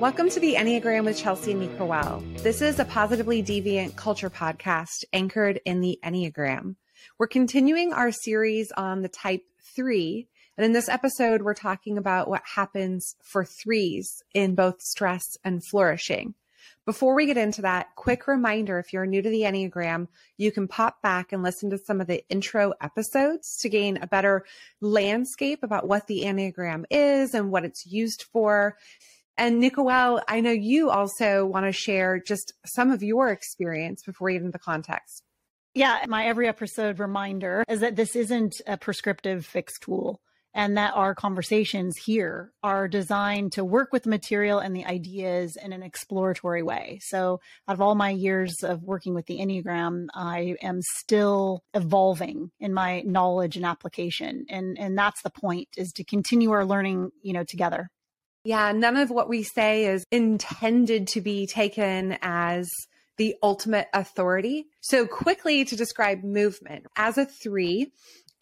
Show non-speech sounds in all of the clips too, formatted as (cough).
Welcome to the Enneagram with Chelsea and. This is a positively deviant culture podcast anchored in the Enneagram. We're continuing our series on the type three. And in this episode, we're talking about what happens for threes in both stress and flourishing. Before we get into that, quick reminder if you're new to the Enneagram, you can pop back and listen to some of the intro episodes to gain a better landscape about what the Enneagram is and what it's used for. And Nicole, I know you also want to share just some of your experience before even the context. Yeah, my every episode reminder is that this isn't a prescriptive fixed tool and that our conversations here are designed to work with the material and the ideas in an exploratory way. So, out of all my years of working with the Enneagram, I am still evolving in my knowledge and application. And and that's the point is to continue our learning, you know, together. Yeah, none of what we say is intended to be taken as the ultimate authority. So, quickly to describe movement as a three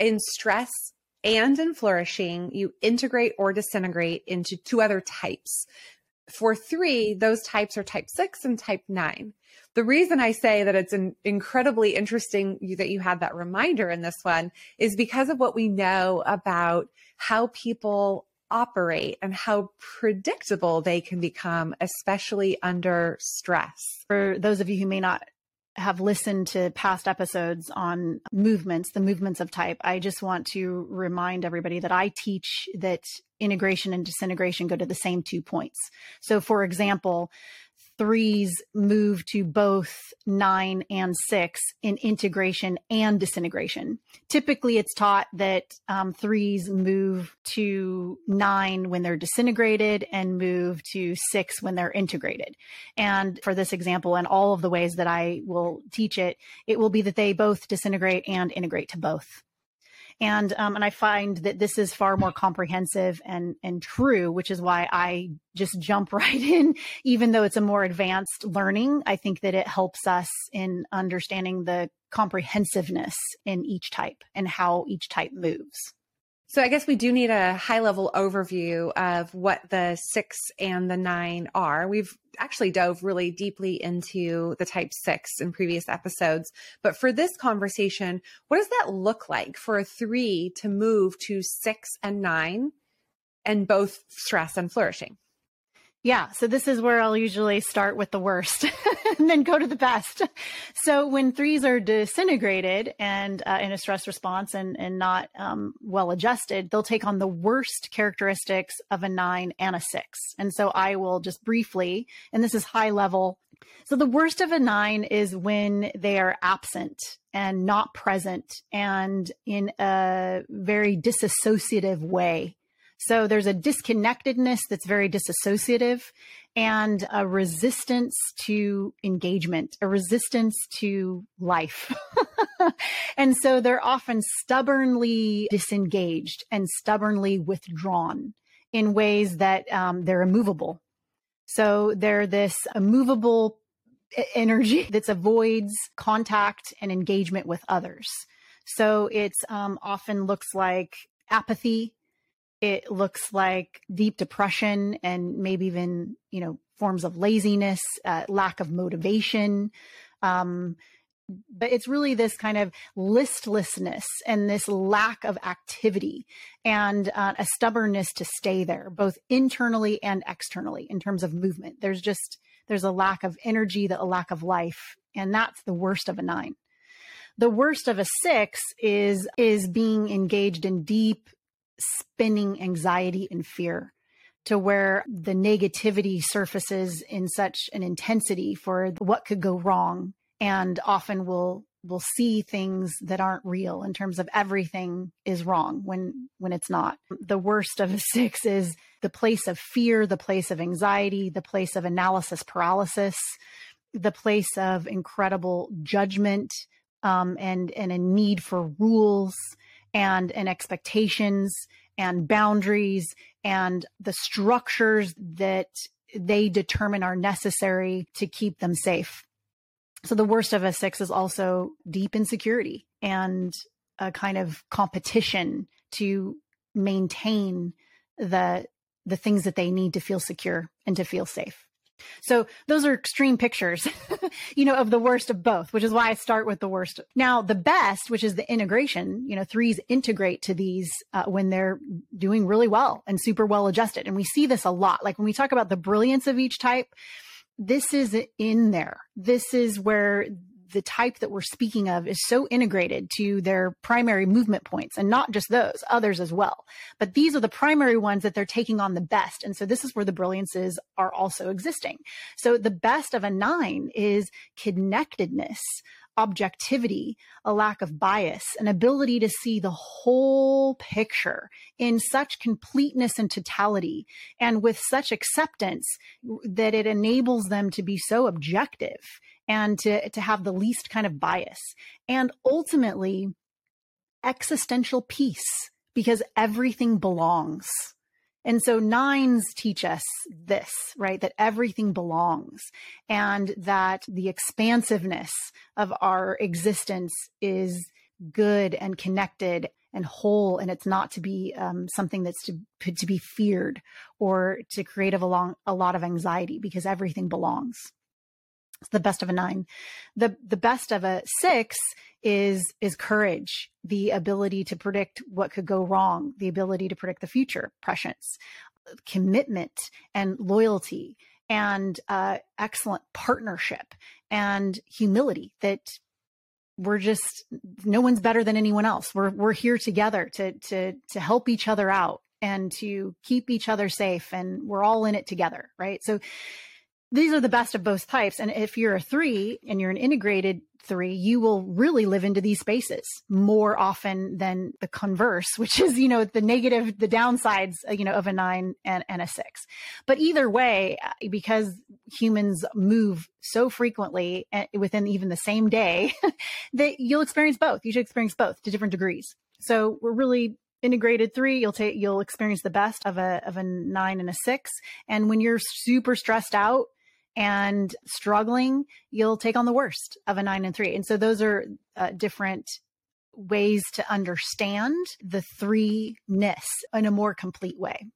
in stress and in flourishing, you integrate or disintegrate into two other types. For three, those types are type six and type nine. The reason I say that it's incredibly interesting that you had that reminder in this one is because of what we know about how people operate and how predictable they can become, especially under stress. For those of you who may not have listened to past episodes on movements, the movements of type, I just want to remind everybody that I teach that integration and disintegration go to the same two points. So, for example, threes move to both nine and six in integration and disintegration. Typically, it's taught that um, threes move to nine when they're disintegrated and move to six when they're integrated. And for this example, and all of the ways that I will teach it, it will be that they both disintegrate and integrate to both and um, and I find that this is far more comprehensive and and true, which is why I just jump (laughs) right in, even though it's a more advanced learning. I think that it helps us in understanding the comprehensiveness in each type and how each type moves. So I guess we do need a high level overview of what the six and the nine are. We've actually dove really deeply into the type six in previous episodes. But for this conversation, what does that look like for a three to move to six and nine and both stress and flourishing? Yeah. So this is where I'll usually start with the worst (laughs) and then go to the best. So when threes are disintegrated and uh, in a stress response and, and not um, well adjusted, they'll take on the worst characteristics of a nine and a six. And so I will just briefly, and this is high level. So the worst of a nine is when they are absent and not present and in a very disassociative way so there's a disconnectedness that's very disassociative and a resistance to engagement, a resistance to life. (laughs) and so they're often stubbornly disengaged and stubbornly withdrawn in ways that um, they're immovable. So they're this immovable energy (laughs) that avoids contact and engagement with others. So it um, often looks like apathy, it looks like deep depression and maybe even, you know, forms of laziness, uh, lack of motivation. Um, but it's really this kind of listlessness and this lack of activity and uh, a stubbornness to stay there, both internally and externally in terms of movement. There's just, there's a lack of energy, a lack of life. And that's the worst of a nine. The worst of a six is, is being engaged in deep spinning anxiety and fear to where the negativity surfaces in such an intensity for what could go wrong and often will will see things that aren't real in terms of everything is wrong when when it's not. The worst of the (laughs) six is the place of fear the place of anxiety the place of analysis paralysis the place of incredible judgment um, and and a need for rules and and expectations and boundaries and the structures that they determine are necessary to keep them safe. So the worst of a six is also deep insecurity and a kind of competition to maintain the the things that they need to feel secure and to feel safe. So those are extreme pictures, (laughs) you know, of the worst of both, which is why I start with the worst. Now, the best, which is the integration, you know, threes integrate to these uh, when they're doing really well and super well adjusted. And we see this a lot. Like when we talk about the brilliance of each type, this is in there. This is where the type that we're speaking of is so integrated to their primary movement points and not just those, others as well. But these are the primary ones that they're taking on the best. And so this is where the brilliances are also existing. So the best of a nine is connectedness, objectivity, a lack of bias, an ability to see the whole picture in such completeness and totality, and with such acceptance that it enables them to be so objective and to, to have the least kind of bias. And ultimately, existential peace because everything belongs. And so nines teach us this, right? That everything belongs and that the expansiveness of our existence is good and connected and whole. And it's not to be um, something that's to, to be feared or to create a, long, a lot of anxiety because everything belongs. The best of a nine. The the best of a six is is courage, the ability to predict what could go wrong, the ability to predict the future, prescience, commitment and loyalty, and uh, excellent partnership and humility. That we're just no one's better than anyone else. We're we're here together to to to help each other out and to keep each other safe, and we're all in it together, right? So these are the best of both types. And if you're a three and you're an integrated three, you will really live into these spaces more often than the converse, (laughs) which is, you know, the negative, the downsides, uh, you know, of a nine and, and a six. But either way, uh, because humans move so frequently uh, within even the same day, (laughs) that you'll experience both. You should experience both to different degrees. So we're really integrated three you'll take you'll experience the best of a of a nine and a six and when you're super stressed out and struggling, you'll take on the worst of a nine and three. And so those are uh, different ways to understand the three ness in a more complete way.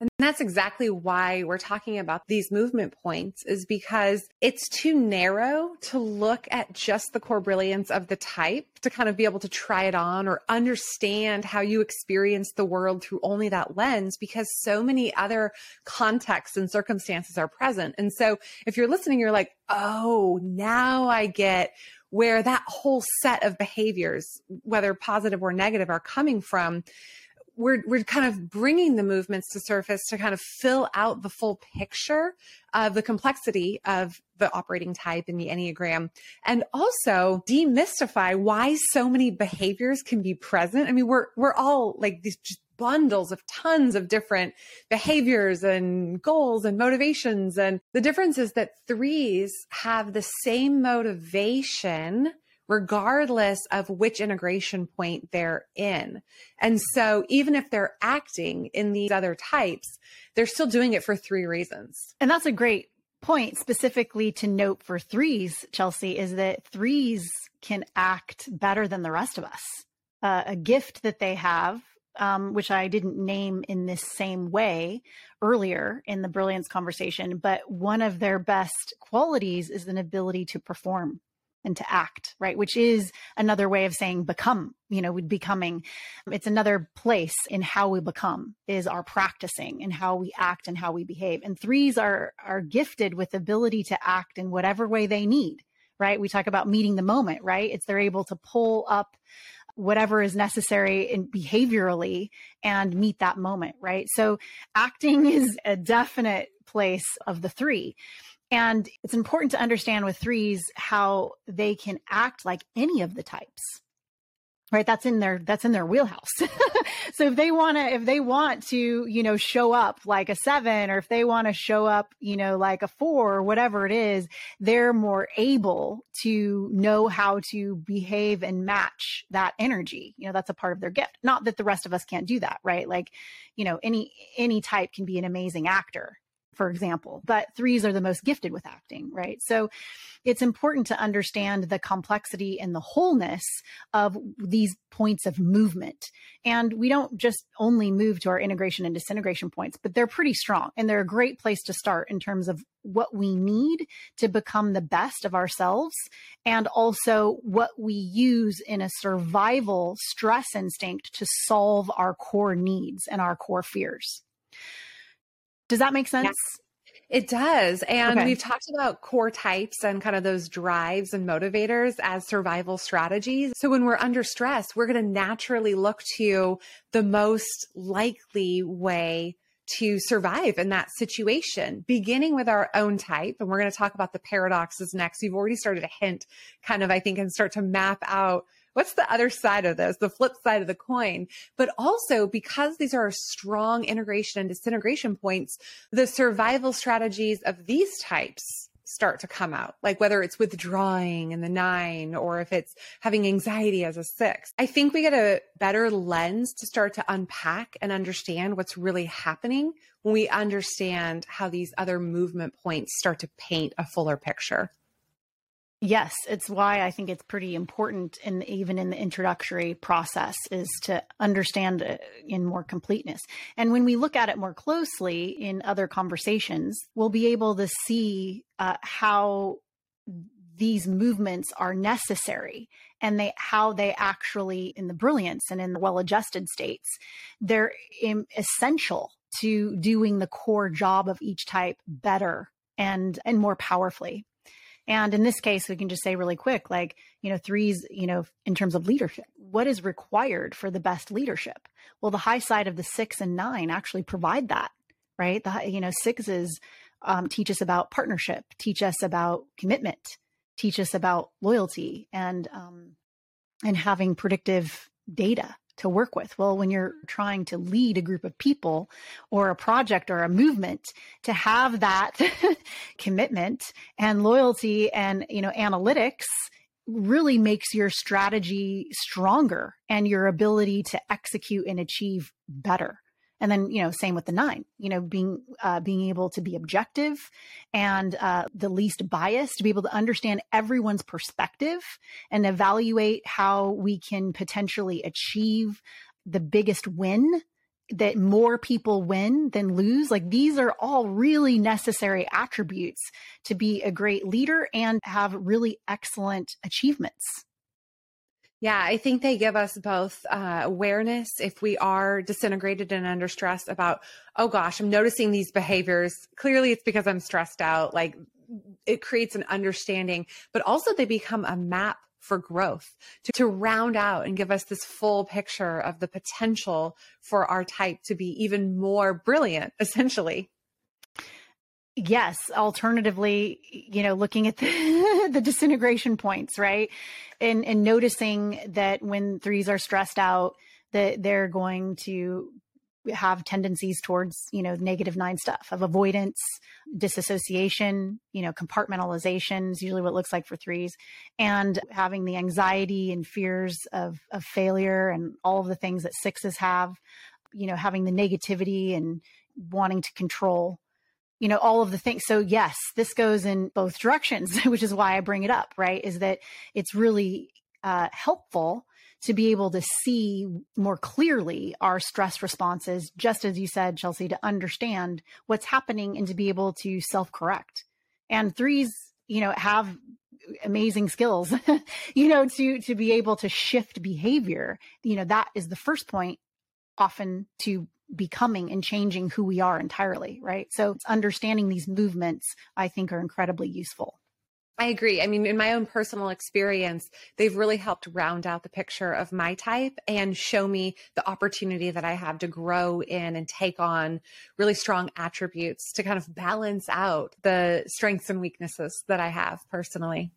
And that's exactly why we're talking about these movement points is because it's too narrow to look at just the core brilliance of the type to kind of be able to try it on or understand how you experience the world through only that lens because so many other contexts and circumstances are present. And so if you're listening, you're like, oh, now I get where that whole set of behaviors, whether positive or negative, are coming from we're we're kind of bringing the movements to surface to kind of fill out the full picture of the complexity of the operating type in the enneagram and also demystify why so many behaviors can be present. I mean we're we're all like these just bundles of tons of different behaviors and goals and motivations and the difference is that threes have the same motivation regardless of which integration point they're in. And so even if they're acting in these other types, they're still doing it for three reasons. And that's a great point specifically to note for threes, Chelsea, is that threes can act better than the rest of us. Uh, a gift that they have um, which I didn't name in this same way earlier in the brilliance conversation, but one of their best qualities is an ability to perform and to act, right? Which is another way of saying become, you know, becoming. It's another place in how we become is our practicing and how we act and how we behave. And threes are are gifted with ability to act in whatever way they need, right? We talk about meeting the moment, right? It's they're able to pull up whatever is necessary in behaviorally and meet that moment, right? So acting (laughs) is a definite place of the three. And it's important to understand with threes how they can act like any of the types. Right. That's in their, that's in their wheelhouse. (laughs) so if they want to, if they want to, you know, show up like a seven or if they want to show up, you know, like a four or whatever it is, they're more able to know how to behave and match that energy. You know, that's a part of their gift. Not that the rest of us can't do that. Right. Like, you know, any, any type can be an amazing actor for example, but threes are the most gifted with acting, right? So it's important to understand the complexity and the wholeness of these points of movement. And we don't just only move to our integration and disintegration points, but they're pretty strong and they're a great place to start in terms of what we need to become the best of ourselves and also what we use in a survival stress instinct to solve our core needs and our core fears. Does that make sense? Yes. It does. And okay. we've talked about core types and kind of those drives and motivators as survival strategies. So when we're under stress, we're going to naturally look to the most likely way to survive in that situation, beginning with our own type. And we're going to talk about the paradoxes next. You've already started to hint kind of, I think, and start to map out what's the other side of this, the flip side of the coin. But also because these are strong integration and disintegration points, the survival strategies of these types start to come out, like whether it's withdrawing in the nine or if it's having anxiety as a six. I think we get a better lens to start to unpack and understand what's really happening when we understand how these other movement points start to paint a fuller picture. Yes, it's why I think it's pretty important, and even in the introductory process, is to understand it in more completeness. And when we look at it more closely in other conversations, we'll be able to see uh, how these movements are necessary and they how they actually in the brilliance and in the well-adjusted states they're essential to doing the core job of each type better and and more powerfully and in this case, we can just say really quick, like, you know, threes, you know, in terms of leadership, what is required for the best leadership? Well, the high side of the six and nine actually provide that, right? The, you know, sixes um, teach us about partnership, teach us about commitment, teach us about loyalty and, um, and having predictive data to work with. Well, when you're trying to lead a group of people or a project or a movement, to have that (laughs) commitment and loyalty and, you know, analytics really makes your strategy stronger and your ability to execute and achieve better and then you know same with the nine you know being uh, being able to be objective and uh, the least biased to be able to understand everyone's perspective and evaluate how we can potentially achieve the biggest win that more people win than lose. Like these are all really necessary attributes to be a great leader and have really excellent achievements yeah, I think they give us both uh, awareness if we are disintegrated and under stress about, oh gosh, I'm noticing these behaviors. Clearly, it's because I'm stressed out. Like it creates an understanding, but also they become a map for growth to, to round out and give us this full picture of the potential for our type to be even more brilliant, essentially. Yes. Alternatively, you know, looking at the, the disintegration points, right? And, and noticing that when threes are stressed out, that they're going to have tendencies towards, you know, negative nine stuff of avoidance, disassociation, you know, compartmentalization is usually what it looks like for threes, and having the anxiety and fears of, of failure and all of the things that sixes have, you know, having the negativity and wanting to control you know, all of the things. So yes, this goes in both directions, (laughs) which is why I bring it up, right? Is that it's really uh, helpful to be able to see more clearly our stress responses, just as you said, Chelsea, to understand what's happening and to be able to self correct. And threes, you know, have amazing skills, (laughs) you know, to to be able to shift behavior. You know, that is the first point often to becoming and changing who we are entirely, right? So understanding these movements, I think, are incredibly useful. I agree. I mean, in my own personal experience, they've really helped round out the picture of my type and show me the opportunity that I have to grow in and take on really strong attributes to kind of balance out the strengths and weaknesses that I have personally.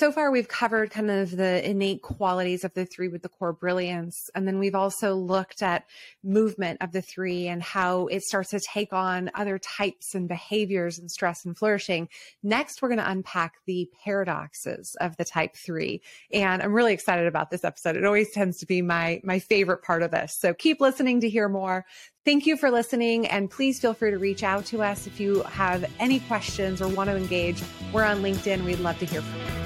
So far, we've covered kind of the innate qualities of the three with the core brilliance. And then we've also looked at movement of the three and how it starts to take on other types and behaviors and stress and flourishing. Next, we're going to unpack the paradoxes of the type three. And I'm really excited about this episode. It always tends to be my, my favorite part of this. So keep listening to hear more. Thank you for listening, and please feel free to reach out to us if you have any questions or want to engage. We're on LinkedIn. We'd love to hear from you.